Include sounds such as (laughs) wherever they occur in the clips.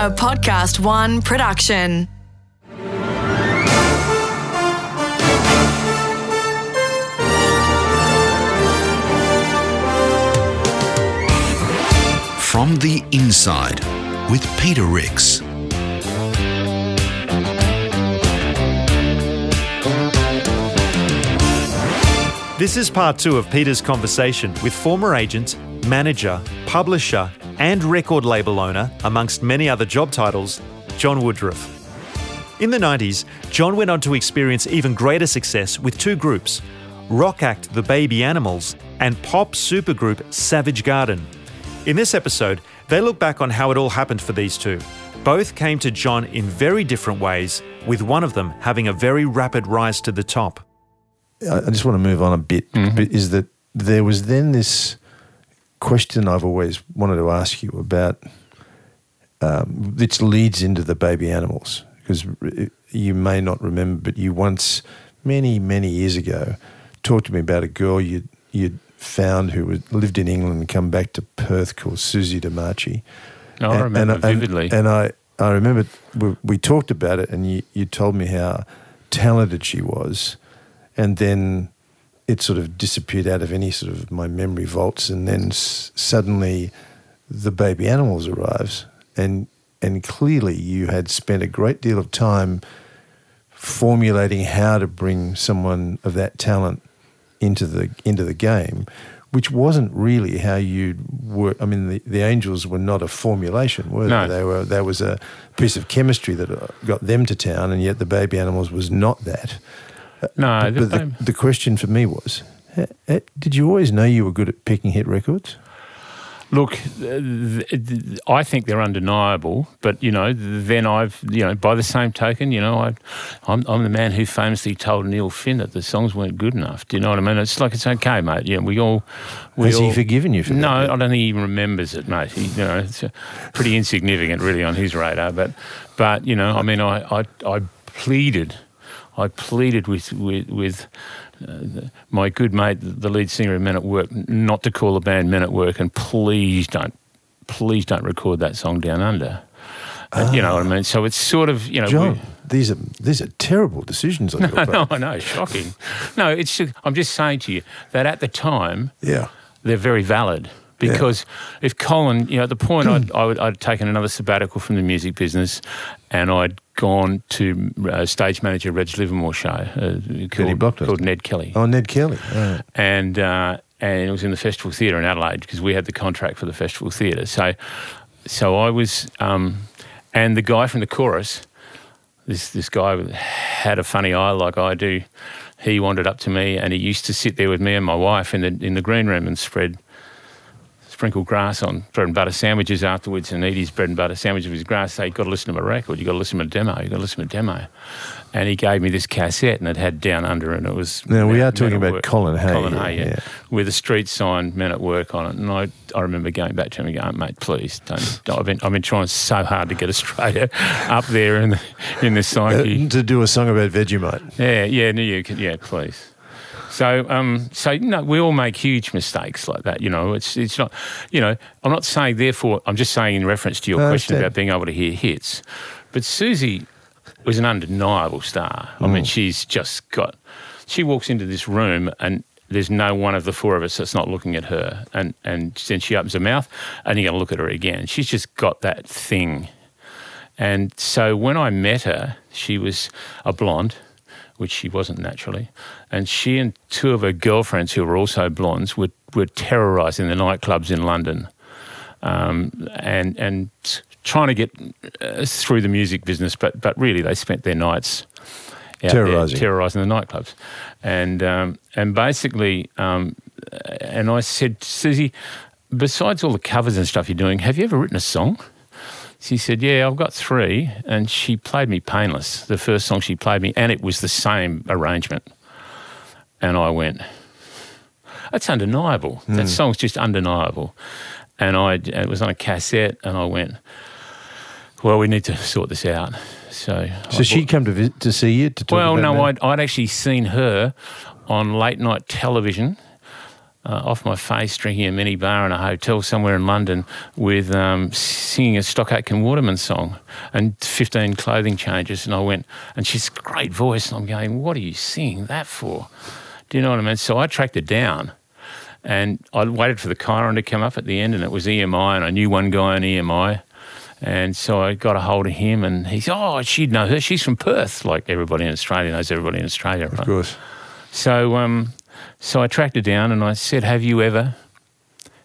a Podcast One production. From the Inside with Peter Rix. This is part two of Peter's conversation with former agent, manager, publisher, and record label owner, amongst many other job titles, John Woodruff. In the 90s, John went on to experience even greater success with two groups rock act The Baby Animals and pop supergroup Savage Garden. In this episode, they look back on how it all happened for these two. Both came to John in very different ways, with one of them having a very rapid rise to the top. I I just want to move on a bit. But is that there was then this question I've always wanted to ask you about, um, which leads into the baby animals, because you may not remember, but you once, many many years ago, talked to me about a girl you you'd found who was, lived in England and come back to Perth called Suze DeMarchi. No, I remember vividly. And, I, I remember we, we talked about it, and you, you told me how talented she was, and then it sort of disappeared out of any sort of my memory vaults, and then s- suddenly the baby animals arrives, and and clearly you had spent a great deal of time formulating how to bring someone of that talent into the into the game, which wasn't really how you work. I mean, the, the Angels were not a formulation, were No. they? They were. There was a piece of chemistry that uh, got them to town, and yet the Baby Animals was not that. No, the But the, the question for me was, eh, eh, did you always know you were good at picking hit records? Look, uh, I think they're undeniable, but you know, then I've, you know, by the same token, you know, I, I'm, I'm the man who famously told Neil Finn that the songs weren't good enough. Do you know what I mean? It's like it's okay, mate. Yeah, we all. We Has he all, forgiven you for that? No, I don't think he even remembers it, mate. He, you know, it's uh, pretty insignificant, really, on his radar. But, but you know, I mean, I, I, I pleaded, I pleaded with with, with uh, my good mate, the lead singer of Men at Work, not to call the band Men at Work, and please don't, please don't record that song Down Under. And you know what I mean? So it's sort of, you know, John, these are these are terrible decisions on (laughs) your part. no, I know, shocking. No, it's. Just, I'm just saying to you that at the time, Yeah. they're very valid because if Colin, you know, at the point I'd, I would, I'd taken another sabbatical from the music business and I'd gone to uh, stage manager Reg Livermore show uh, called, called Ned Kelly. Oh, Ned Kelly. Right. And, uh, and it was in the Festival Theatre in Adelaide because we had the contract for the Festival Theatre. So, so I was, um, and the guy from the chorus, this this guy had a funny eye like I do. He wandered up to me and he used to sit there with me and my wife in the in the green room and spread sprinkle grass on bread and butter sandwiches afterwards and eat his bread and butter sandwiches with his grass. Say, you've got to listen to my record, you've got to listen to my demo, you've got to listen to my demo. And he gave me this cassette and it had Down Under and it was. Now, we are talking about Work. Colin Hay, Colin Hay, yeah. yeah. With a street sign, Men at Work on it. And I, I remember going back to him and going, mate, please don't. (laughs) I've been, I've been trying so hard to get Australia (laughs) up there in the, in the Uh, psyche. to do a song about Vegemite. Yeah, yeah, no, you can, yeah, please. So, um, so you know, we all make huge mistakes like that. You know, it's it's not, you know, I'm not saying therefore. I'm just saying in reference to your I question about being able to hear hits. But Suze was an undeniable star. I Mm. mean, she's just got. She walks into this room and. There's no one of the four of us that's not looking at her, and and then she opens her mouth, and you're going to look at her again. She's just got that thing, and so when I met her, she was a blonde, which she wasn't naturally. And she and two of her girlfriends, who were also blondes, were, were terrorising the nightclubs in London um, and, and trying to get uh, through the music business. But, but really, they spent their nights Terrorising. terrorising the nightclubs. And, um, and basically, um, and I said, Suze, besides all the covers and stuff you're doing, have you ever written a song? She said, Yeah, I've got three. And she played me Painless, the first song she played me, and it was the same arrangement. And I went, That's undeniable. That hmm. song's just undeniable. And I, it was on a cassette, and I went, Well, we need to sort this out. So, So I she bought- come to visit to see you to talk well, about no, that? I'd, I'd actually seen her on late night television uh, off my face drinking a mini bar in a hotel somewhere in London with um, singing a Stock Aitken Waterman song and 15 clothing changes. And I went, and she's a great voice. And I'm going, what are you singing that for? Do you know what I mean? So I tracked her down and I waited for the Chiron to come up at the end and it was EMI and I knew one guy in EMI. And so I got a hold of him and he said, oh, she'd know her. She's from Perth, like everybody in Australia knows everybody in Australia, right? Of course. So, um, so I tracked her down and I said, "Have you ever,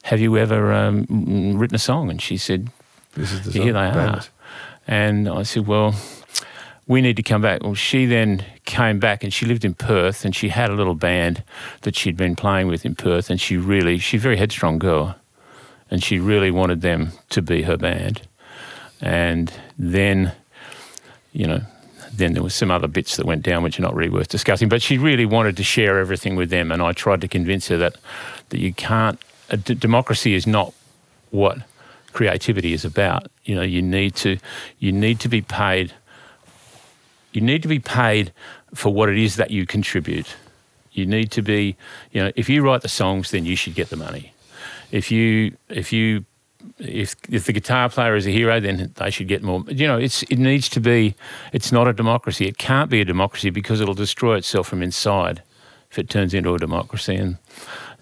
have you ever um, written a song?" And she said, This is the song. "Here they are." And I said, "Well, we need to come back." Well, she then came back and she lived in Perth and she had a little band that she'd been playing with in Perth and she really, she's a very headstrong girl, and she really wanted them to be her band. And then, you know, then there was some other bits that went down which are not really worth discussing. But she really wanted to share everything with them, and I tried to convince her that that you can't. Uh, d- democracy is not what creativity is about. You know, you need to you need to be paid. You need to be paid for what it is that you contribute. You need to be, you know, if you write the songs, then you should get the money. If you if you if if the guitar player is a hero, then they should get more. You know, it's it needs to be. It's not a democracy. It can't be a democracy because it'll destroy itself from inside if it turns into a democracy, and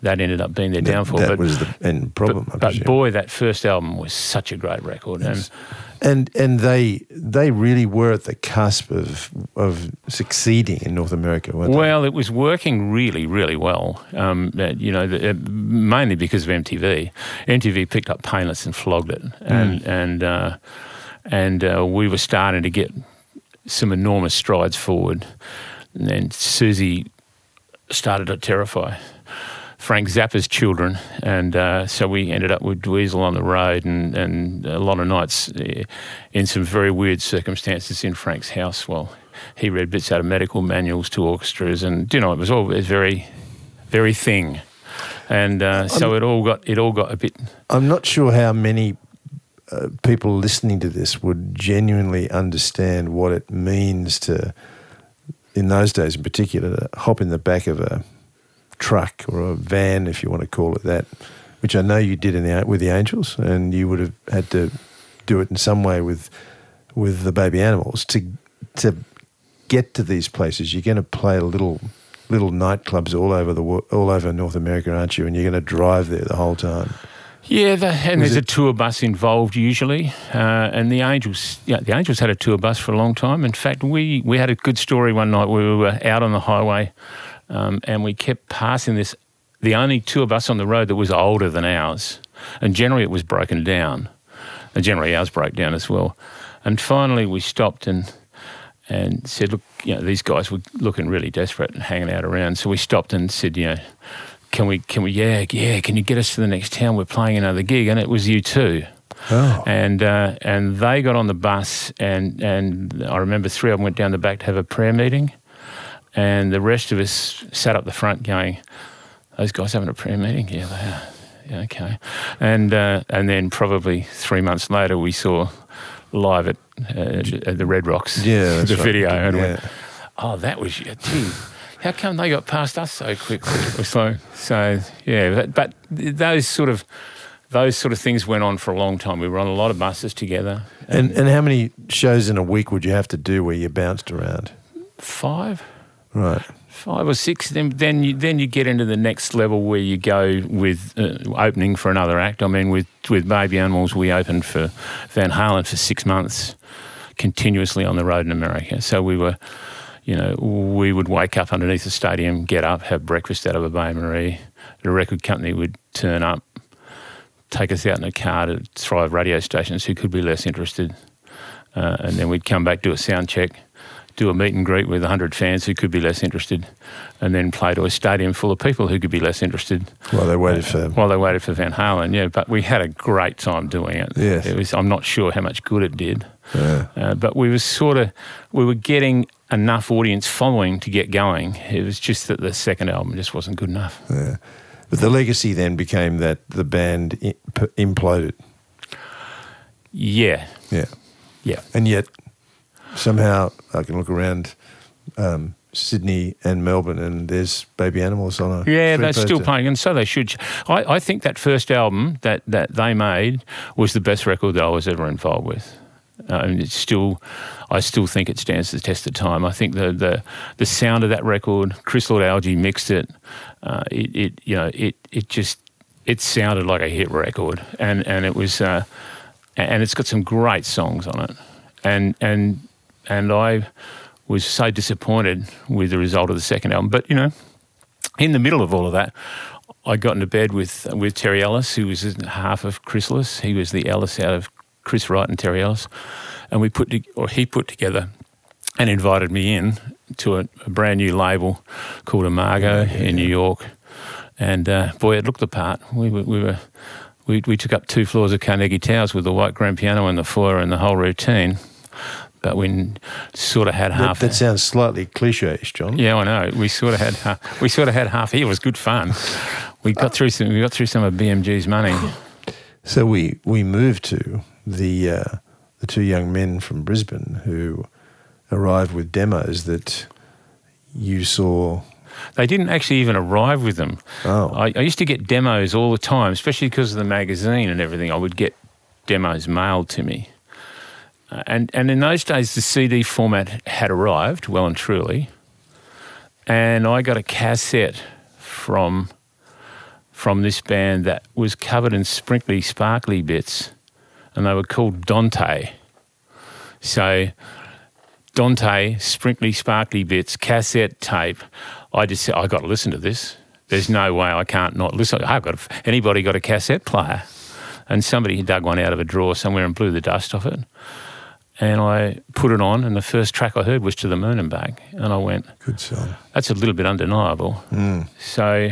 that ended up being their downfall. That but was the end problem. I but, but boy, that first album was such a great record, and and and they they really were at the cusp of of succeeding in North America, weren't Well, it was working really, really well. Um, you know, the, mainly because of MTV. MTV picked up Painless and flogged it, and and uh, and uh, we were starting to get some enormous strides forward. And then Suze started to terrify Frank Zappa's children, and uh, so we ended up with Dweezil on the road, and, and a lot of nights uh, in some very weird circumstances in Frank's house. Well, he read bits out of medical manuals to orchestras, and you know it was all it was very, very thing, and uh, so it all got it all got a bit. I'm not sure how many uh, people listening to this would genuinely understand what it means to, in those days in particular, to hop in the back of a truck or a van, if you want to call it that, which I know you did in the with the Angels, and you would have had to do it in some way with with the baby animals to to get to these places. You're going to play little little nightclubs all over the all over North America, aren't you? And you're going to drive there the whole time. Yeah, the, and Was there's it- a tour bus involved usually, uh, and the Angels, yeah, the Angels had a tour bus for a long time. In fact, we we had a good story one night. We were out on the highway, um, and we kept passing this, the only tour bus on the road that was older than ours, and generally it was broken down, and generally ours broke down as well. And finally, we stopped and and said, look, you know, these guys were looking really desperate and hanging out around. So we stopped and said, you know, can we, can we, yeah, yeah, can you get us to the next town? We're playing another gig. And it was you too. Oh, And, uh, and they got on the bus and, and I remember three of them went down the back to have a prayer meeting. And the rest of us sat up the front going, those guys having a prayer meeting? Yeah, they are. Yeah, okay. And, uh, and then probably three months later, we saw live at, uh, at the Red Rocks yeah, (laughs) the right. video and Yeah. went, oh, that was. Gee, how come they got past us so quickly? so, so yeah, but, but those sort of those sort of things went on for a long time. We were on a lot of buses together. And and how many shows in a week would you have to do where you bounced around? five, Right. five or six. Then then you then you get into the next level where you go with uh, opening for another act. I mean, with with Baby Animals, we opened for Van Halen for six months, continuously on the road in America. So we were. You know, we would wake up underneath the stadium, get up, have breakfast out of a Bain Marie. The record company would turn up, take us out in a car to Thrive radio stations who could be less interested. Uh, and then we'd come back, do a sound check, do a meet and greet with 100 fans who could be less interested, and then play to a stadium full of people who could be less interested Well, they waited for. while they waited for Van Halen. Yeah, but we had a great time doing it. Yes. It was, I'm not sure how much good it did, Yeah. uh, but we were sort of, we were getting enough audience following to get going. It was just that the second album just wasn't good enough. Yeah. But the legacy then became that the band imploded. Yeah, Yeah. yeah. And yet, somehow, I can look around um, Sydney and Melbourne, and there's Baby Animals on a Yeah, they're still playing, and so they should. I, I think that first album that, that they made was the best record that I was ever involved with. Uh, and it's still, I still think it stands the test of time. I think the the, the sound of that record, Chris Lord Alge mixed it. Uh, it, it you know it it just it sounded like a hit record, and and it was, uh, and it's got some great songs on it, and and and I was so disappointed with the result of the second album, but you know in the middle of all of that, I got into bed with with Terry Ellis, who was half of Chrysalis. He was the Ellis out of Chris Wright and Terry Ellis, and we put to, or he put together and invited me in to a, a brand new label called Imago in New York, and uh, boy, it looked the part. We were. We were we, we took up two floors of Carnegie Towers with the white grand piano in the foyer and the whole routine, but we sort of had half. that sounds slightly cliche-ish, John. Yeah, I know. We sort of had ha- we sort of had half. It was good fun. We got through some. We got through some of BMG's money. So we we moved to the uh, the two young men from Brisbane who arrived with demos that you saw. They didn't actually even arrive with them. Oh. I, I used to get demos all the time, especially because of the magazine and everything. I would get demos mailed to me. Uh, and and in those days, the CD format had arrived well and truly. And I got a cassette from from this band that was covered in sprinkly, sparkly bits, and they were called Dante. So Dante, sprinkly, sparkly bits, cassette tape. I just said, I got to listen to this. There's no way I can't not listen. I've got a, anybody got a cassette player, and somebody dug one out of a drawer somewhere and blew the dust off it. And I put it on, and the first track I heard was "To the Moon and Back," and I went, Good song. "That's a little bit undeniable." So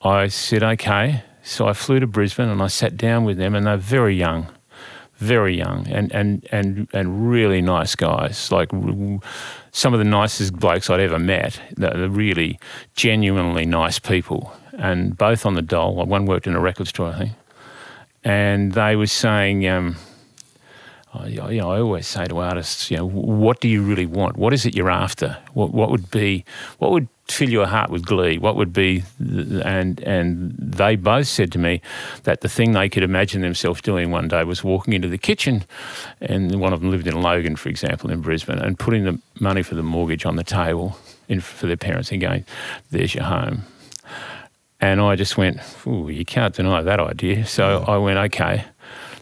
I said, "Okay." So I flew to Brisbane, and I sat down with them, and they're very young very young and and and and really nice guys. Like some of the nicest blokes I'd ever met. They're they're really genuinely nice people, and both on the dole. One worked in a record store, I think, and they were saying. Um, I- you know, I always say to artists, you know, what do you really want? What is it you're after? What what would be what would fill your heart with glee? What would be and and they both said to me that the thing they could imagine themselves doing one day was walking into the kitchen, and one of them lived in Logan, for example, in Brisbane, and putting the money for the mortgage on the table in, for their parents and going, "There's your home." And I just went, Ooh, you can't deny that idea. So I went, okay.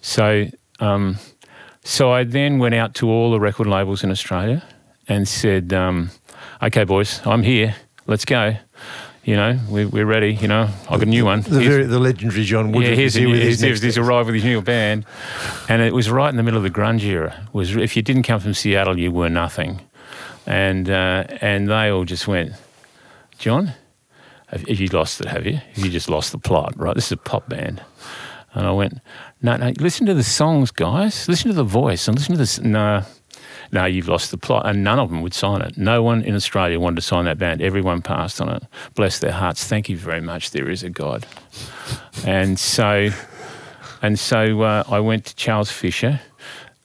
So, um, so I then went out to all the record labels in Australia and said, um, okay, boys, I'm here. Let's go. You know, we, we're ready. You know, I've got a new one. The very the legendary John Woodruff yeah, here's, here with his he's arrived with his new band, and it was right in the middle of the grunge era. Was if you didn't come from Seattle, you were nothing, and uh, and they all just went, John, have, have you lost it? Have you? Have you just lost the plot? Right, this is a pop band, and I went, no, no, listen to the songs, guys. Listen to the voice and listen to this. No, no, you've lost the plot. And none of them would sign it. No one in Australia wanted to sign that band. Everyone passed on it. Bless their hearts. Thank you very much. There is a God. And so, and so uh, I went to Charles Fisher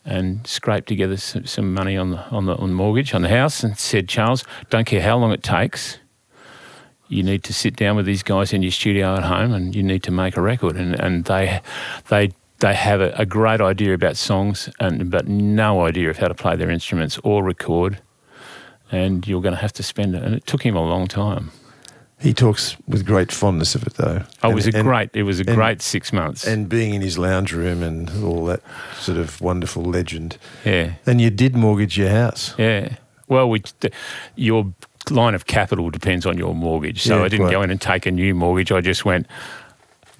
and scraped together some, some money on the, on the on the mortgage on the house and said, Charles, don't care how long it takes. You need to sit down with these guys in your studio at home, and you need to make a record. And and they they they have a, a great idea about songs, and but no idea of how to play their instruments or record. And you're going to have to spend it. And it took him a long time. He talks with great fondness of it, though. Oh, it was a And- and- great. It was a and- great six months. And being in his lounge room and all that sort of wonderful legend. yeah, And you did mortgage your house. yeah. Well, we, your line of capital depends on your mortgage. So Yeah, I didn't quite. go in and take a new mortgage. I just went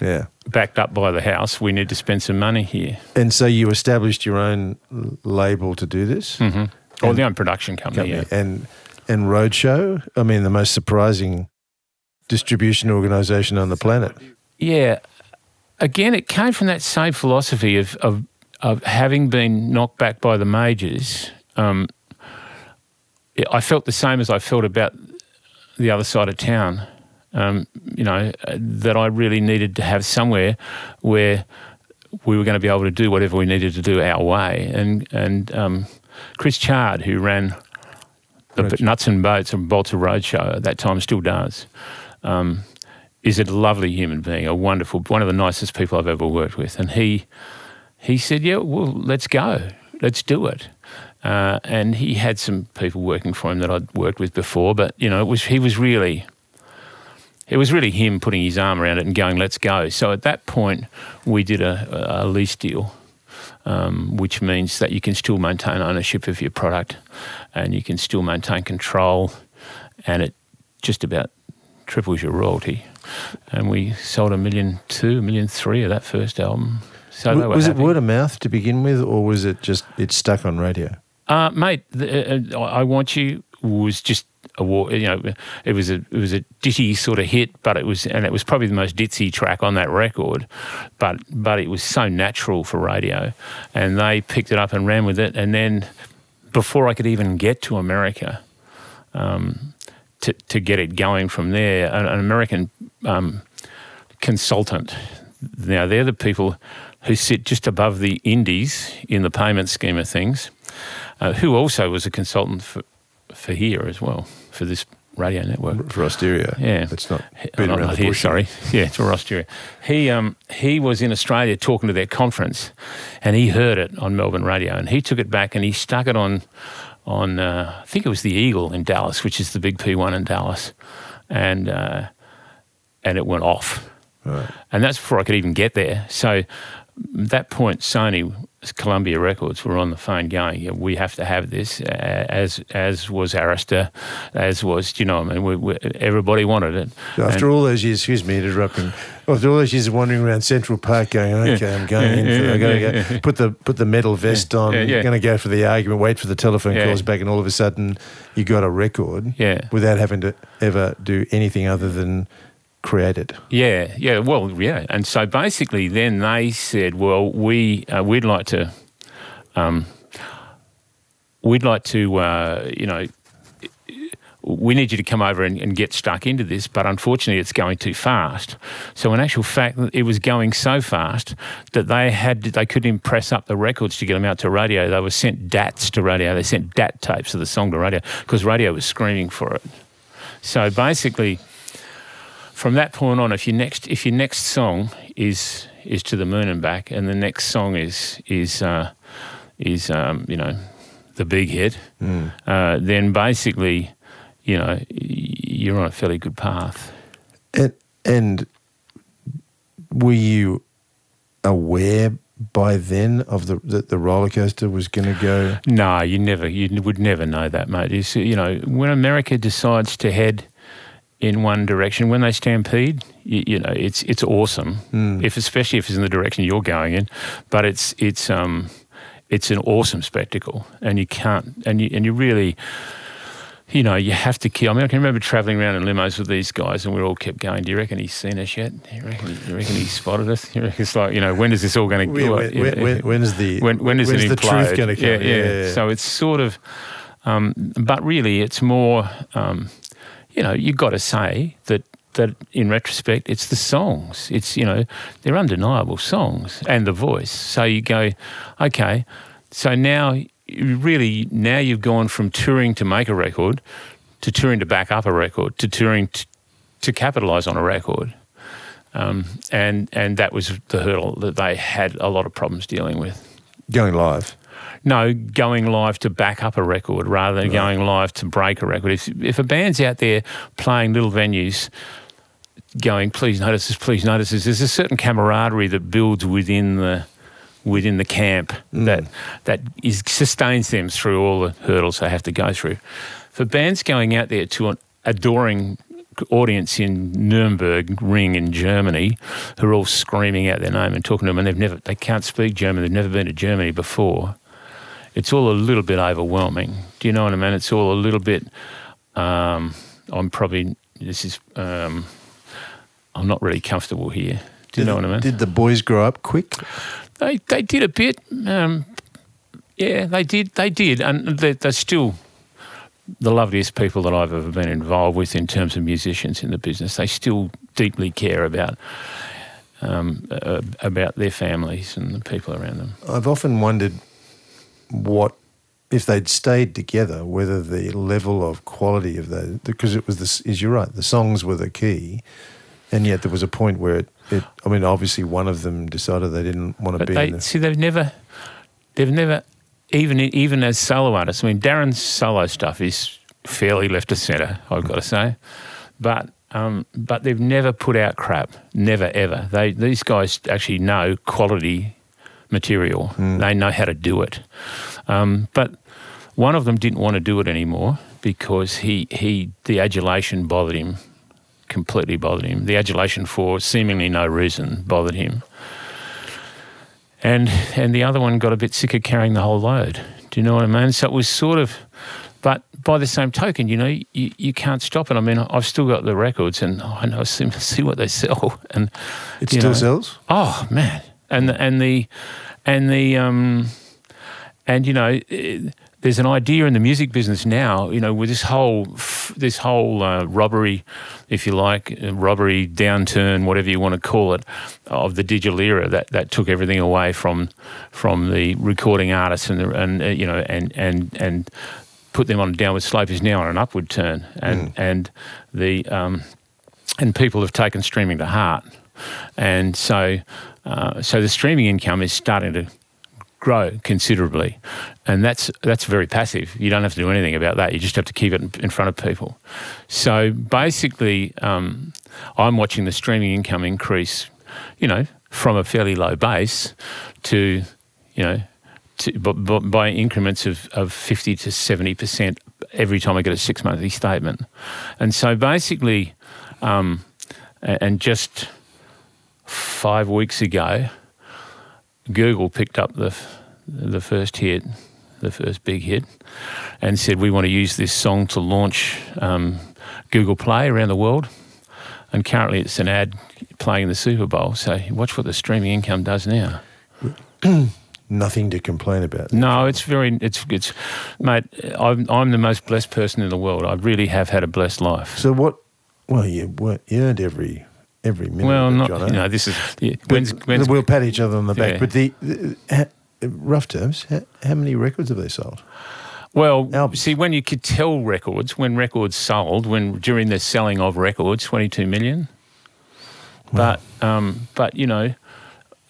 Yeah. backed up by the house. We need to spend some money here. And so you established your own label to do this? Mm-hmm. Or the own production company. company. Yeah. And and Roadshow, I mean, the most surprising distribution organisation on the planet. Yeah. Again, it came from that same philosophy of of, of having been knocked back by the majors. Um, I felt the same as I felt about the other side of town. Um, you know, that I really needed to have somewhere where we were going to be able to do whatever we needed to do our way. And and um, Chris Chard, who ran the Road- Nuts and Bolts and Bolts of Roadshow at that time still does. Um, is a lovely human being, a wonderful, one of the nicest people I've ever worked with, and he he said, "Yeah, well, let's go, let's do it." Uh, and he had some people working for him that I'd worked with before, but you know, it was he was really it was really him putting his arm around it and going, "Let's go." So at that point, we did a, a lease deal, um, which means that you can still maintain ownership of your product, and you can still maintain control, and it just about triples your royalty. And we sold a million two, a million three of that first album. So W- was happy. it word of mouth to begin with, or was it just it stuck on radio? Uh, mate, the, uh, I Want You was just a war. You know, it was a it was a ditty sort of hit, but it was and it was probably the most ditzy track on that record. But but it was so natural for radio, and they picked it up and ran with it. And then before I could even get to America, um, to to get it going from there, an, an American um, consultant. Now they're the people who sit just above the indies in the payment scheme of things uh, who also was a consultant for, for here as well, for this radio network. For Australia. Yeah. It's not beat not- around not here, sorry. (laughs) Yeah, it's for Australia. He, um, he was in Australia talking to their conference and he heard it on Melbourne radio and he took it back and he stuck it on, on uh, I think it was the Eagle in Dallas, which is the big P1 in Dallas. And, uh, and it went off. And that's before I could even get there. So at that point, Sony, Columbia Records were on the phone going, yeah, "We have to have this." uh, As as was Arista, as was, you know, I mean, we, we, everybody wanted it. After all those years, excuse me interrupting. After all those years of wandering around Central Park, going, okay, I'm going in. For, I got to yeah, go. Put the put the metal vest on. yeah, yeah. Going to go for the argument. Wait for the telephone Yeah. calls back, and all of a sudden, you got a record. Yeah. Without having to ever do anything other than create it. Yeah, yeah, well, yeah, and so basically, then they said, "Well, we uh, we'd like to, um, we'd like to, uh, you know." We need you to come over and, and get stuck into this, but unfortunately, it's going too fast. So, in actual fact, it was going so fast that they had they couldn't press up the records to get them out to radio. They were sent DATs to radio. They sent DAT tapes of the song to radio because radio was screaming for it. So basically, from that point on, if your next if your next song is is to the moon and back, and the next song is is uh, is um, you know the big hit, uh, then basically, you know you're on a fairly good path. And and were you aware by then of the that the roller coaster was going to go? No, you never you would never know that, mate. It's, you know, when America decides to head in one direction, when they stampede, you, you know, it's it's awesome. If especially if it's in the direction you're going in, but it's it's um it's an awesome spectacle, and you can't and you and you really. You know, you have to kill. I mean, I can remember travelling around in limos with these guys, and we all kept going. Do you reckon he's seen us yet? Do you reckon? You reckon he's spotted us? (laughs) You reckon it's like, you know, when is this all going to? When, when, when, when's the when when is it the truth going to come? Yeah, yeah. So it's sort of, um, but really, it's more. Um, you know, you've got to say that that in retrospect, it's the songs. It's you know, they're undeniable songs and the voice. So you go, okay. So now, really, now you've gone from touring to make a record, to touring to back up a record, to touring to, to capitalise on a record. Um, and and that was the hurdle that they had a lot of problems dealing with. going live. No, going live to back up a record rather than going live to break a record. If, if a band's out there playing little venues, going, please notice this, please notice this, there's a certain camaraderie that builds within the within the camp mm. that that is sustains them through all the hurdles they have to go through. For bands going out there to an adoring audience in Nuremberg Ring in Germany who are all screaming out their name and talking to them and they've never they can't speak German, they've never been to Germany before. It's all a little bit overwhelming. Do you know what I mean? It's all a little bit um, I'm probably this is um, I'm not really comfortable here. Do you know what I mean? Did the boys grow up quick? They they did a bit. Um, yeah, they did. They did, and they're, they're still the loveliest people that I've ever been involved with in terms of musicians in the business. They still deeply care about um, uh, about their families and the people around them. I've often wondered what if they'd stayed together, whether the level of quality of the because it was this is you're right, the songs were the key, and yet there was a point where it, it I mean, obviously one of them decided they didn't want to But be they in the see they've never, they've never, even even as solo artists. I mean, Darren's solo stuff is fairly left of centre. I've got to say, but um, but they've never put out crap. Never ever. They these guys actually know quality material. They know how to do it. Um, but one of them didn't want to do it anymore because he he the adulation bothered him. Completely bothered him. The adulation for seemingly no reason bothered him and and the other one got a bit sick of carrying the whole load. Do you know what I mean? So it was sort of, but by the same token, you know, you, you can't stop it. I mean, I've still got the records, and I know (laughs) see, see what they sell, and It still know, sells. Oh man, and the, and the and the um and you know. eh, there's an idea in the music business now, you know, with this whole f- this whole uh, robbery, if you like, uh, robbery downturn, whatever you want to call it, of the digital era that, that took everything away from from the recording artists and the, and uh, you know and and and put them on a downward slope is now on an upward turn, and and the um, and people have taken streaming to heart, and so uh, so the streaming income is starting to grow considerably, and that's that's very passive. You don't have to do anything about that. You just have to keep it in, front of people. So basically, um, I'm watching the streaming income increase, you know, from a fairly low base to, you know. To, b- b- by increments of, of 50 to 70% every time I get a six monthly statement. And so basically, um, and just five weeks ago, Google picked up the the first hit, the first big hit, and said we want to use this song to launch um, Google Play around the world. And currently, it's an ad playing in the Super Bowl. So watch what the streaming income does now. (clears throat) Nothing to complain about. No, it's very, it's, it's, mate. I'm, I'm the most blessed person in the world. I really have had a blessed life. So what? Well, you, you earned every every minute. Well, not, Jono. you know, this is yeah, when's, when's, we'll pat each other on the back. Yeah. But the, the rough terms, how, how many records have they sold? Well, Albums. see, when you could tell records, when records sold, when during the selling of records, twenty-two million. But, um, but you know,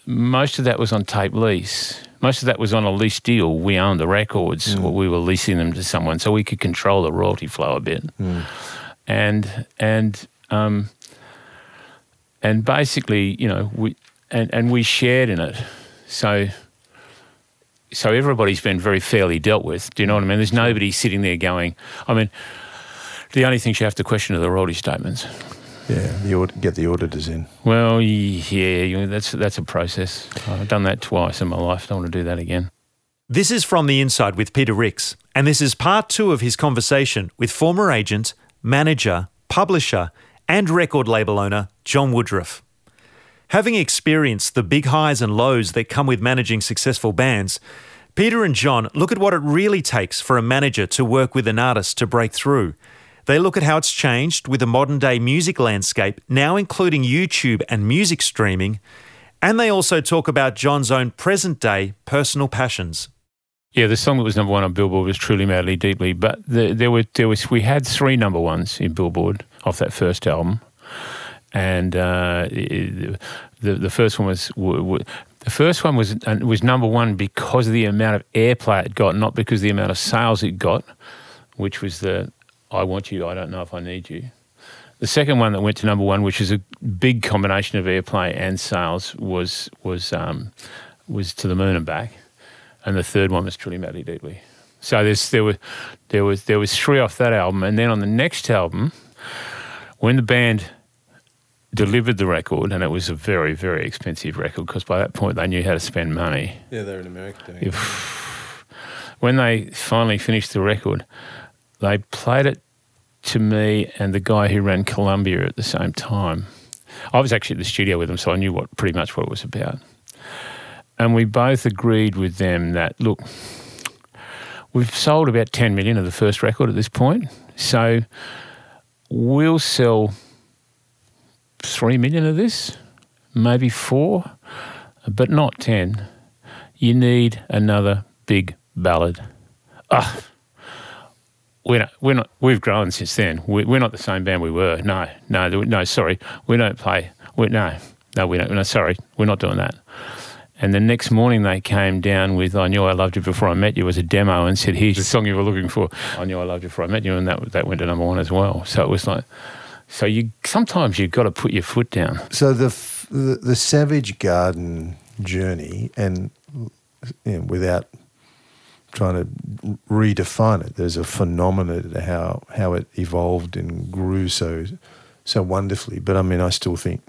most of that was on tape lease. Most of that was on a lease deal. We owned the records, or we were leasing them to someone, so we could control the royalty flow a bit. And and um, and basically, you know, we and, and we shared in it. So so everybody's been very fairly dealt with. Do you know what I mean? There's nobody sitting there going, I mean, the only things you have to question are the royalty statements. Yeah, the aud- get the auditors in. Well, yeah, you- that's that's a process. I've done that twice in my life. Don't want to do that again. This is From the Inside with Peter Rix, and this is part two of his conversation with former agent, manager, publisher, and record label owner John Woodruff. Having experienced the big highs and lows that come with managing successful bands, Peter and John look at what it really takes for a manager to work with an artist to break through. They look at how it's changed with the modern day music landscape, now including YouTube and music streaming, and they also talk about John's own present day personal passions. Yeah, the song that was number one on Billboard was "Truly Madly Deeply," but the, there were there was we had three number ones in Billboard off that first album, and uh, the the first one was w- w- the first one was uh, was number one because of the amount of airplay it got, not because of the amount of sales it got, which was the "I Want You, I Don't Know If I Need You." The second one that went to number one, which is a big combination of airplay and sales, was was um, was "To the Moon and Back." and the third one was truly madly deeply. So there were there was there was three off that album, and then on the next album, when the band delivered the record, and it was a very very expensive record because by that point they knew how to spend money. Yeah, they're in America doing If, (sighs) when they finally finished the record, they played it to me and the guy who ran Columbia at the same time. I was actually at the studio with them, so I knew what pretty much what it was about. And we both agreed with them that look, we've sold about 10 million of the first record at this point, so we'll sell 3 million of this, maybe 4, but not 10 you need another big ballad, oh, we're not, we're not, we've grown since then. We, we're not the same band we were. No, no, no, sorry. We don't play. We, no, no, we don't. No, sorry. We're not doing that. And the next morning they came down with I Knew I Loved You Before I Met You as a demo and said, Here's the song you were looking for. I Knew I Loved You Before I Met You. And that, that went to number one as well. So it was like, so you sometimes you've got to put your foot down. So the the, the Savage Garden journey, and you know, without trying to redefine it, there's a phenomenon to how how it evolved and grew so so wonderfully. But I mean, I still think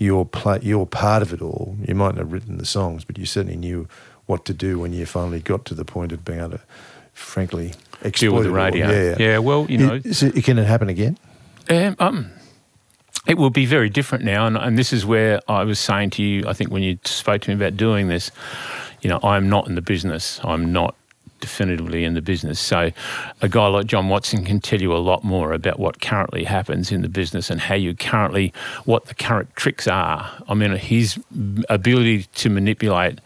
you're play, you're part of it all. You might not have written the songs, but you certainly knew what to do when you finally got to the point of being able to, frankly, Deal with the radio. Yeah, Yeah, well, you know. It- so can it happen again? Um, um, it will be very different now, and, and this is where I was saying to you. I think when you spoke to me about doing this, you know, I'm not in the business. I'm not definitively in the business. So, a guy like John Watson can tell you a lot more about what currently happens in the business and how you currently, what the current tricks are. I mean, his ability to manipulate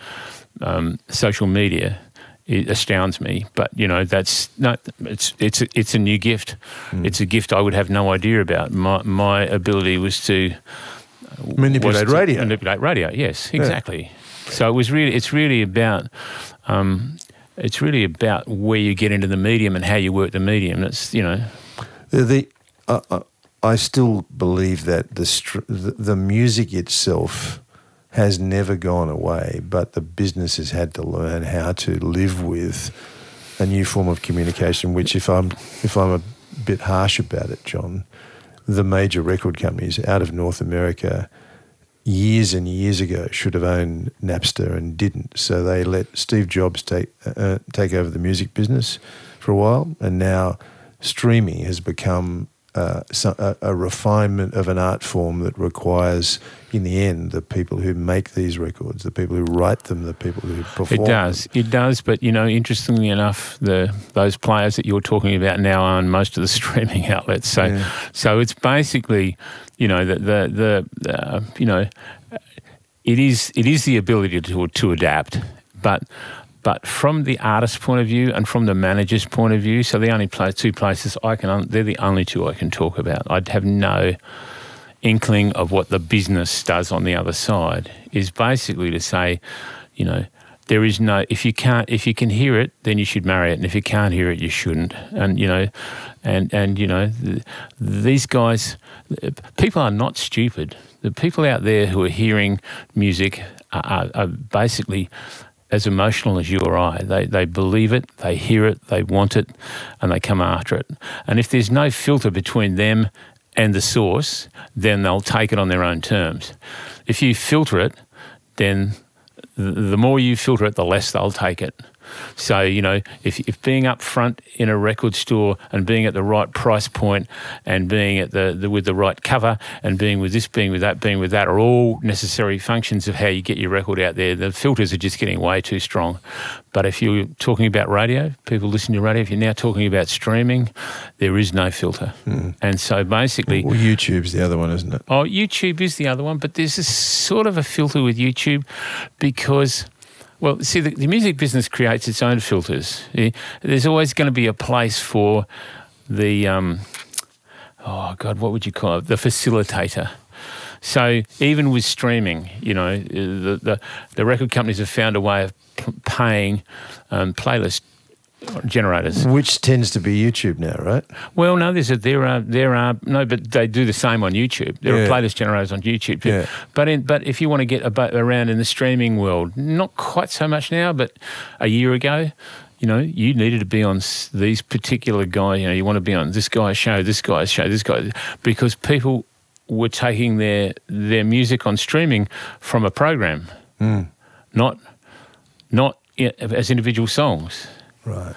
um, social media it astounds me. But you know, that's no, it's it's a, it's a new gift. It's a gift I would have no idea about. My my ability was to Manipulate was to radio. Manipulate radio. Yes, exactly. So it was really it's really about. Um, it's really about where you get into the medium and how you work the medium. That's you know, The, the uh, I still believe that the, str- the music itself has never gone away, but the business has had to learn how to live with a new form of communication. Which, if I'm if I'm a bit harsh about it, John, the major record companies out of North America years and years ago should have owned Napster and didn't. So they let Steve Jobs take uh, take over the music business for a while, and now streaming has become uh, so- a, a refinement of an art form that requires, in the end, the people who make these records, the people who write them, the people who perform. It does. It does. But you know, interestingly enough, the those players that you're talking about now own most of the (laughs) streaming outlets. So, Yeah. so it's basically, you know, the the, the uh, you know, it is it is the ability to to adapt, but. But from the artist's point of view and from the manager's point of view, so the only pla two places I can, they're the only two I can talk about. I'd have no inkling of what the business does on the other side is basically to say, you know, there is no if you can't if you can hear it, then you should marry it, and if you can't hear it, you shouldn't. And you know, and and you know, th- these guys, people are not stupid. The people out there who are hearing music are, are, are basically as emotional as you or I. They they believe it, they hear it, they want it, and they come after it. And if there's no filter between them and the source, then they'll take it on their own terms. If you filter it, then the, more you filter it, the less they'll take it. So, you know, if, if being up front in a record store and being at the right price point and being at the, the with the right cover and being with this, being with that, being with that are all necessary functions of how you get your record out there, the filters are just getting way too strong. But if you're talking about radio, people listen to radio, if you're now talking about streaming, there is no filter. Hmm. And so basically, Well, YouTube's the other one, isn't it? Oh, YouTube is the other one, but there's a sort of a filter with YouTube because, well, see, the, the music business creates its own filters. Eh, There's always going to be a place for the, um, oh God, what would you call it? The facilitator. So even with streaming, you know, the the, the record companies have found a way of paying um, playlist generators. Which tends to be YouTube now, right? Well, no, there's a, there are there are no, but they do the same on YouTube. There Yeah. are playlist generators on YouTube too. Yeah. But in, but if you want to get about, around in the streaming world, not quite so much now, but a year ago. You know, you needed to be on these particular guys. You know, you want to be on this guy's show, this guy's show, this guy, because people were taking their their music on streaming from a program, hmm. not not as individual songs. Right.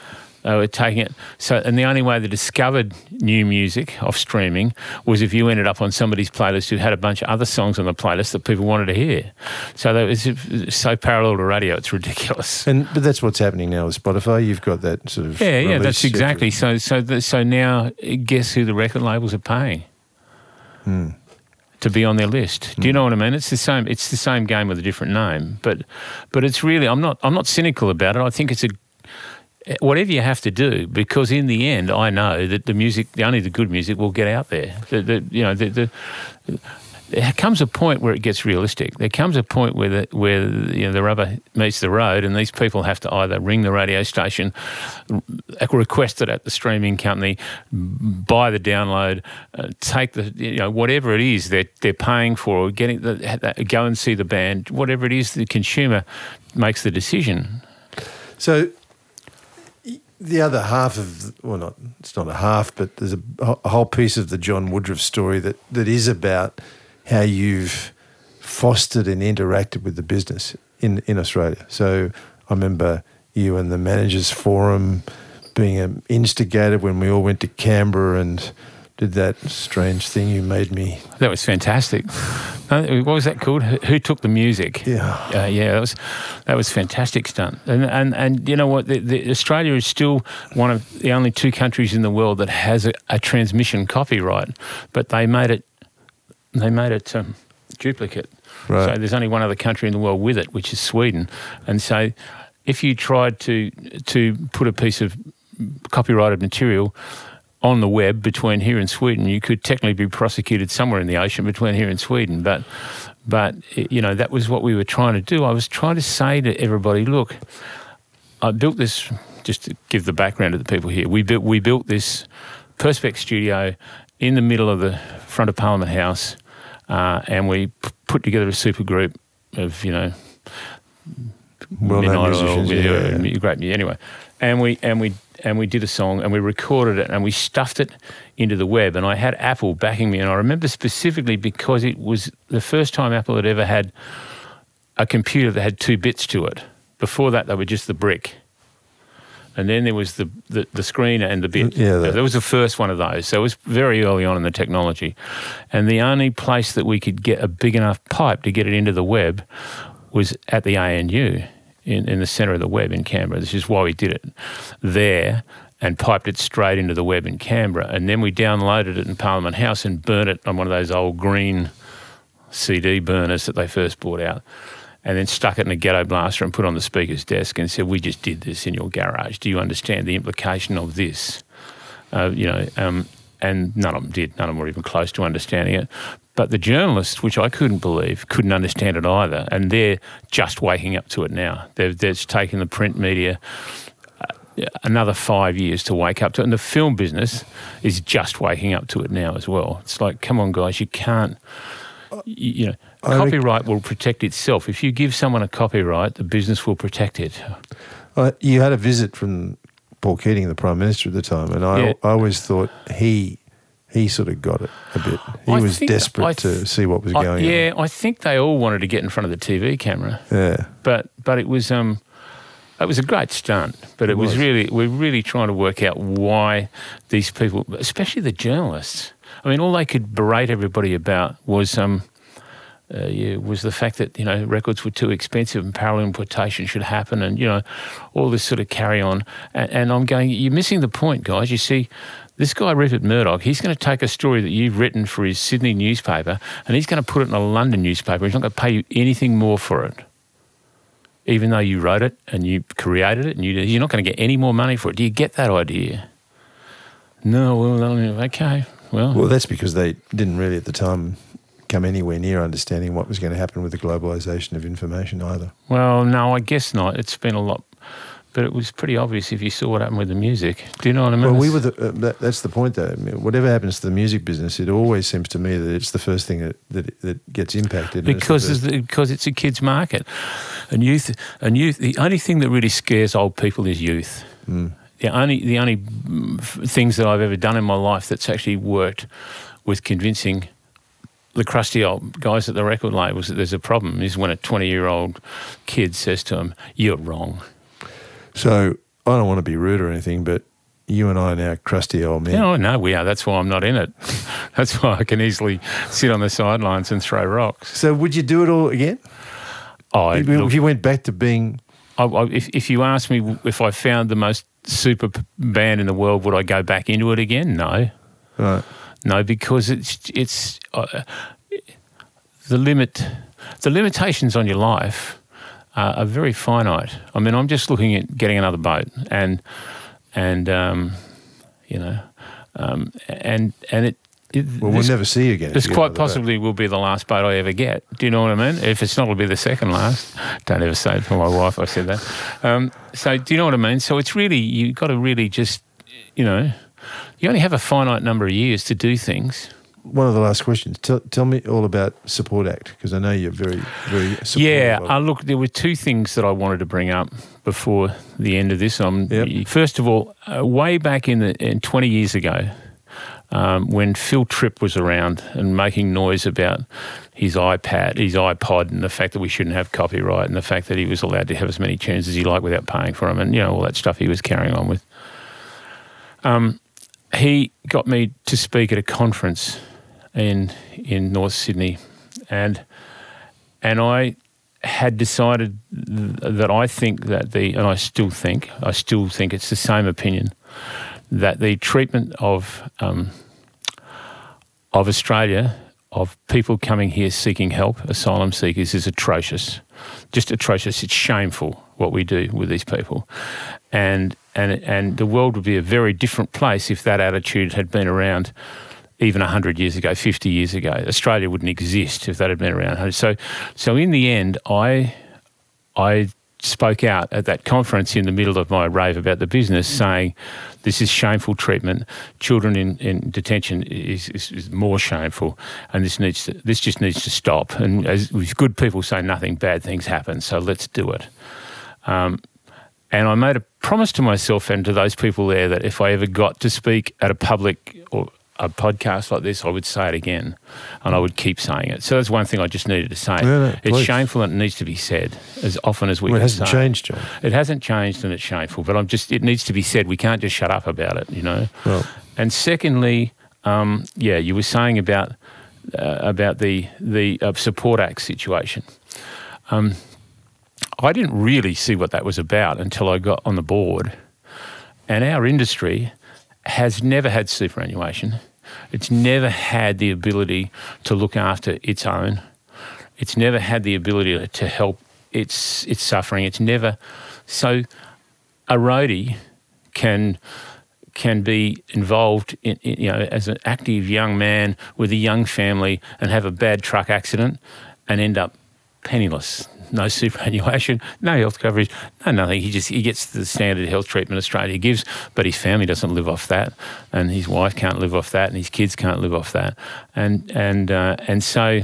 They were taking it. So, and the only way they discovered new music off streaming was if you ended up on somebody's playlist who had a bunch of other songs on the playlist that people wanted to hear. So that was it's so parallel to radio, it's ridiculous. And but that's what's happening now with Spotify. You've got that sort of Yeah, yeah, that's exactly. So, so, the, so now, guess who the record labels are paying hmm. to be on their list? Do you hmm. know what I mean? It's the same. It's the same game with a different name, but, but it's really. I'm not. I'm not cynical about it. I think it's a. whatever you have to do, because in the end, I know that the music, only the good music, will get out there. The, the, you know, the, the, there comes a point where it gets realistic. There comes a point where the, where you know, the rubber meets the road, and these people have to either ring the radio station, request it at the streaming company, buy the download, uh, take the you know whatever it is that they're paying for, or getting the, go and see the band, whatever it is, the consumer makes the decision. So the other half of well, not it's not a half, but there's a, a whole piece of the John Woodruff story that that is about how you've fostered and interacted with the business in, in Australia. So I remember you and the managers forum being um, an instigator when we all went to Canberra and did that strange thing you made me. That was fantastic. what was that called? Who, took the music? Yeah, uh, yeah, that was that was fantastic stunt. And and and you know what? The, the, Australia is still one of the only two countries in the world that has a, a transmission copyright, but they made it they made it um, duplicate. Right. So there's only one other country in the world with it, which is Sweden. And so if you tried to to put a piece of copyrighted material on the web between here and Sweden, you could technically be prosecuted somewhere in the ocean between here and Sweden. But but you know that was what we were trying to do. I was trying to say to everybody, look, I built this. Just to give the background to the people here, we built we built this Perspex studio in the middle of the front of Parliament House, uh, and we p- put together a super group of you know well-known musicians, yeah, yeah. great anyway, and we and we and we did a song and we recorded it and we stuffed it into the web and I had Apple backing me and I remember specifically because it was the first time Apple had ever had a computer that had two bits to it. Before that, they were just the brick and then there was the, the, the screener and the bit. Yeah, that. that was the first one of those. So it was very early on in the technology. And the only place that we could get a big enough pipe to get it into the web was at the ANU in, in the centre of the web in Canberra. This is why we did it there and piped it straight into the web in Canberra. And then we downloaded it in Parliament House and burnt it on one of those old green CD burners that they first brought out and then stuck it in a ghetto blaster and put it on the speaker's desk and said, "We just did this in your garage. Do you understand the implication of this?" Uh, you know, um, and none of them did. None of them were even close to understanding it. But the journalists, which I couldn't believe, couldn't understand it either, and they're just waking up to it now. They've, they've taken the print media uh, another five years to wake up to it. And the film business is just waking up to it now as well. It's like, come on, guys, you can't, you, know, copyright will protect itself. If you give someone a copyright, the business will protect it. Uh, you had a visit from Paul Keating, the Prime Minister at the time, and I, yeah. I always thought he he sort of got it a bit. He I was desperate th- to see what was I, going yeah, on. Yeah, I think they all wanted to get in front of the TV camera. Yeah, but but it was um, it was a great stunt. But it, it was. was really we're really trying to work out why these people, especially the journalists. I mean, all they could berate everybody about was um, uh, yeah, was the fact that you know records were too expensive and parallel importation should happen, and you know all this sort of carry on. And, and I'm going, you're missing the point, guys. You see, this guy Rupert Murdoch, he's going to take a story that you've written for his Sydney newspaper, and he's going to put it in a London newspaper. He's not going to pay you anything more for it, even though you wrote it and you created it, and you, you're not going to get any more money for it. Do you get that idea? No, well, okay. Well, well, that's because they didn't really at the time come anywhere near understanding what was going to happen with the globalisation of information either. Well, no, I guess not. It's been a lot, but it was pretty obvious if you saw what happened with the music. Do you know what I mean? Well, we were the, uh, that, that's the point, though. I mean, whatever happens to the music business, it always seems to me that it's the first thing that that, that gets impacted because it's the, because it's a kids' market, and youth and youth. The only thing that really scares old people is youth. Mm. The only the only things that I've ever done in my life that's actually worked with convincing the crusty old guys at the record labels that there's a problem is when a 20 year old kid says to them, You're wrong. So I don't want to be rude or anything, but you and I are now crusty old men. Yeah, no, we are. That's why I'm not in it. (laughs) That's why I can easily sit on the sidelines and throw rocks. So would you do it all again? Oh, if, look, if you went back to being. I, I, if, if you asked me if I found the most super band in the world, would I go back into it again? No. Right. No, because it's it's uh, the limit, the limitations on your life uh, are very finite. I mean, I'm just looking at getting another boat, and and um, you know, um, and and it. it Well, this- we'll never see you again. this you quite another boat. possibly will be the last boat I ever get. Do you know what I mean? If it's not, it'll be the second last. (laughs) Don't ever say it to my wife. I said that. Um, so, do you know what I mean? So, it's really you've got to really just, you know, you only have a finite number of years to do things. One of the last questions. Tell, tell me all about Support Act because I know you're very, very supportive Yeah, uh, look, there were two things that I wanted to bring up before the end of this. Um, Yep. First of all, uh, way back in the in 20 years ago, um, when Phil Tripp was around and making noise about his iPad, his iPod, and the fact that we shouldn't have copyright, and the fact that he was allowed to have as many tunes as he liked without paying for them, and you know all that stuff he was carrying on with. Um, he got me to speak at a conference in in North Sydney, and and I had decided that I think that the and I still think I still think it's the same opinion that the treatment of um, of Australia of people coming here seeking help, asylum seekers, is atrocious, just atrocious. It's shameful what we do with these people, and and and the world would be a very different place if that attitude had been around even 100 years ago, 50 years ago. Australia wouldn't exist if that had been around. So, so in the end, I, I spoke out at that conference in the middle of my rave about the business, saying, "This is shameful treatment. Children in, in detention is, is, is more shameful, and this needs to, this just needs to stop." And as good people say, nothing bad things happen, so let's do it. Um, and I made a promise to myself and to those people there that if I ever got to speak at a public or a podcast like this, I would say it again, and I would keep saying it. So that's one thing I just needed to say. Yeah, no, it's shameful and it needs to be said as often as we Well, it hasn't say. changed, John. It hasn't changed and it's shameful, but I'm just it needs to be said. We can't just shut up about it, you know. Well, And secondly, um, yeah, you were saying about uh, about the the uh, support act situation. Um, I didn't really see what that was about until I got on the board, and our industry has never had superannuation. It's never had the ability to look after its own. It's never had the ability to, help its its suffering. It's never so a roadie can can be involved in, in, you know as an active young man with a young family and have a bad truck accident and end up penniless no superannuation no health coverage no nothing. He just he gets the standard health treatment australia gives but his family doesn't live off that and his wife can't live off that and his kids can't live off that. And and uh, and so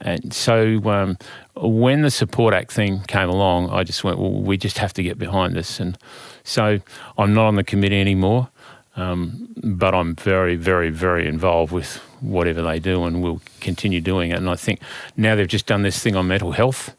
and so um, when the Support Act thing came along, I just went, well, we just have to get behind this. And so I'm not on the committee anymore, um, but I'm very, very, very involved with whatever they do and we'll continue doing it. And I think now they've just done this thing on mental health.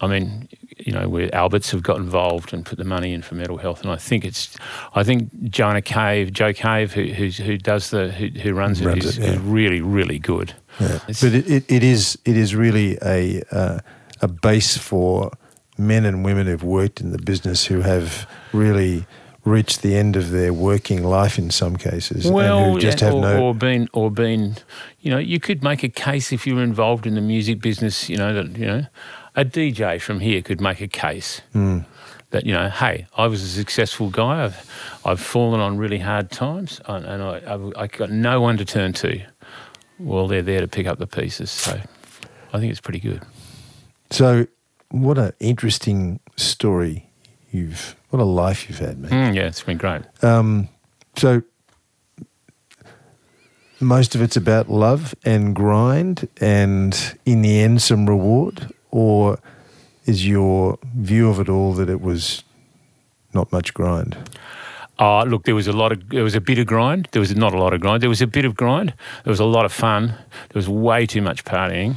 I mean, you know, where Alberts have got involved and put the money in for mental health, and I think it's, I think Joanna Cave, Joe Cave, who who's, who does the who, who runs it, Runs is, it, yeah. is really really good. Yeah. But it, it, it is it is really a uh, a base for men and women who've worked in the business who have really reached the end of their working life in some cases and who just yeah, have or, no or been or been, you know, you could make a case if you were involved in the music business. You know that you know, a DJ from here could make a case Hmm. that you know, hey, I was a successful guy. I've I've fallen on really hard times, and, and I I've, I got no one to turn to. Well, they're there to pick up the pieces, so I think it's pretty good. So, what an interesting story you've, what a life you've had, man. Mm, yeah, it's been great. Um, so, most of it's about love and grind, and in the end, some reward, or is your view of it all that it was not much grind? Oh, look, there was a lot of, there was a bit of grind. There was not a lot of grind. There was a bit of grind. There was a lot of fun. There was way too much partying.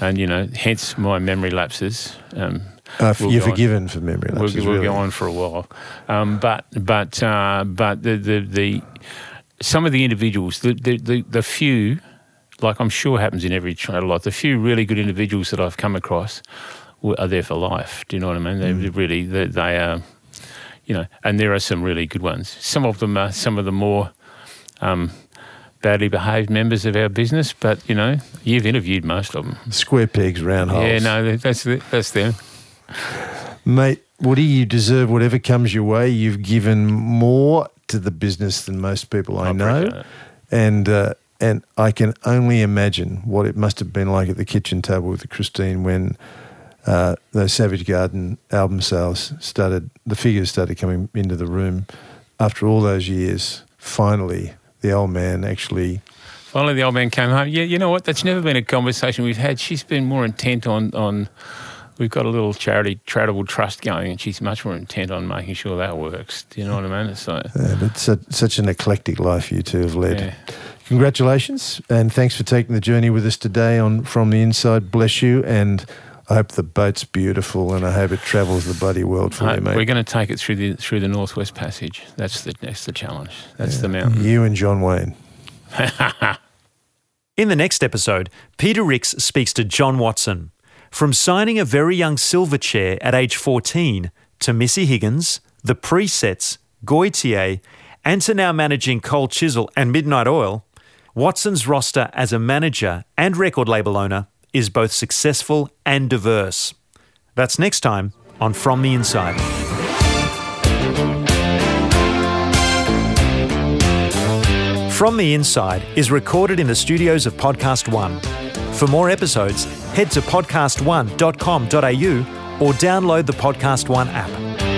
And, you know, hence my memory lapses. Um, Uh, will you're go on- forgiven for memory We'll, lapses. we'll really. go on for a while. Um, but, but, uh, but the, the, the, some of the individuals, the, the, the, few, like I'm sure happens in every trade a lot, the few really good individuals that I've come across are there for life. Do you know what I mean? They Mm. really, they, they are, you know, and there are some really good ones. Some of them are some of the more um, badly behaved members of our business, but you know, you've interviewed most of them. Square pegs, round holes. Yeah, no, that's that's them. Mate, Woody, you deserve whatever comes your way. You've given more to the business than most people I, I know. And uh, and I can only imagine what it must have been like at the kitchen table with Christine when uh, those Savage Garden album sales started, the figures started coming into the room after all those years. Finally, the old man actually Finally, the old man came home. Yeah, you know what? That's never been a conversation we've had. She's been more intent on on. We've got a little charity charitable trust going, and she's much more intent on making sure that works. Do you know what I mean? So Yeah, but such, such an eclectic life you two have led. Yeah. Congratulations, and thanks for taking the journey with us today on From the Inside. Bless you, and I hope the boat's beautiful, and I hope it travels the bloody world for uh, you, mate. we're going to take it through the through the Northwest Passage. That's the that's the challenge. That's the mountain. You and John Wayne. (laughs) In the next episode, Peter Rix speaks to John Watson. From signing a very young Silverchair at age 14 to Missy Higgins, The Presets, Gotye, and to now managing Cold Chisel and Midnight Oil, Watson's roster as a manager and record label owner is both successful and diverse. That's next time on From the Inside. From the Inside is recorded in the studios of Podcast One. For more episodes, head to podcast1.com.au or download the Podcast One app.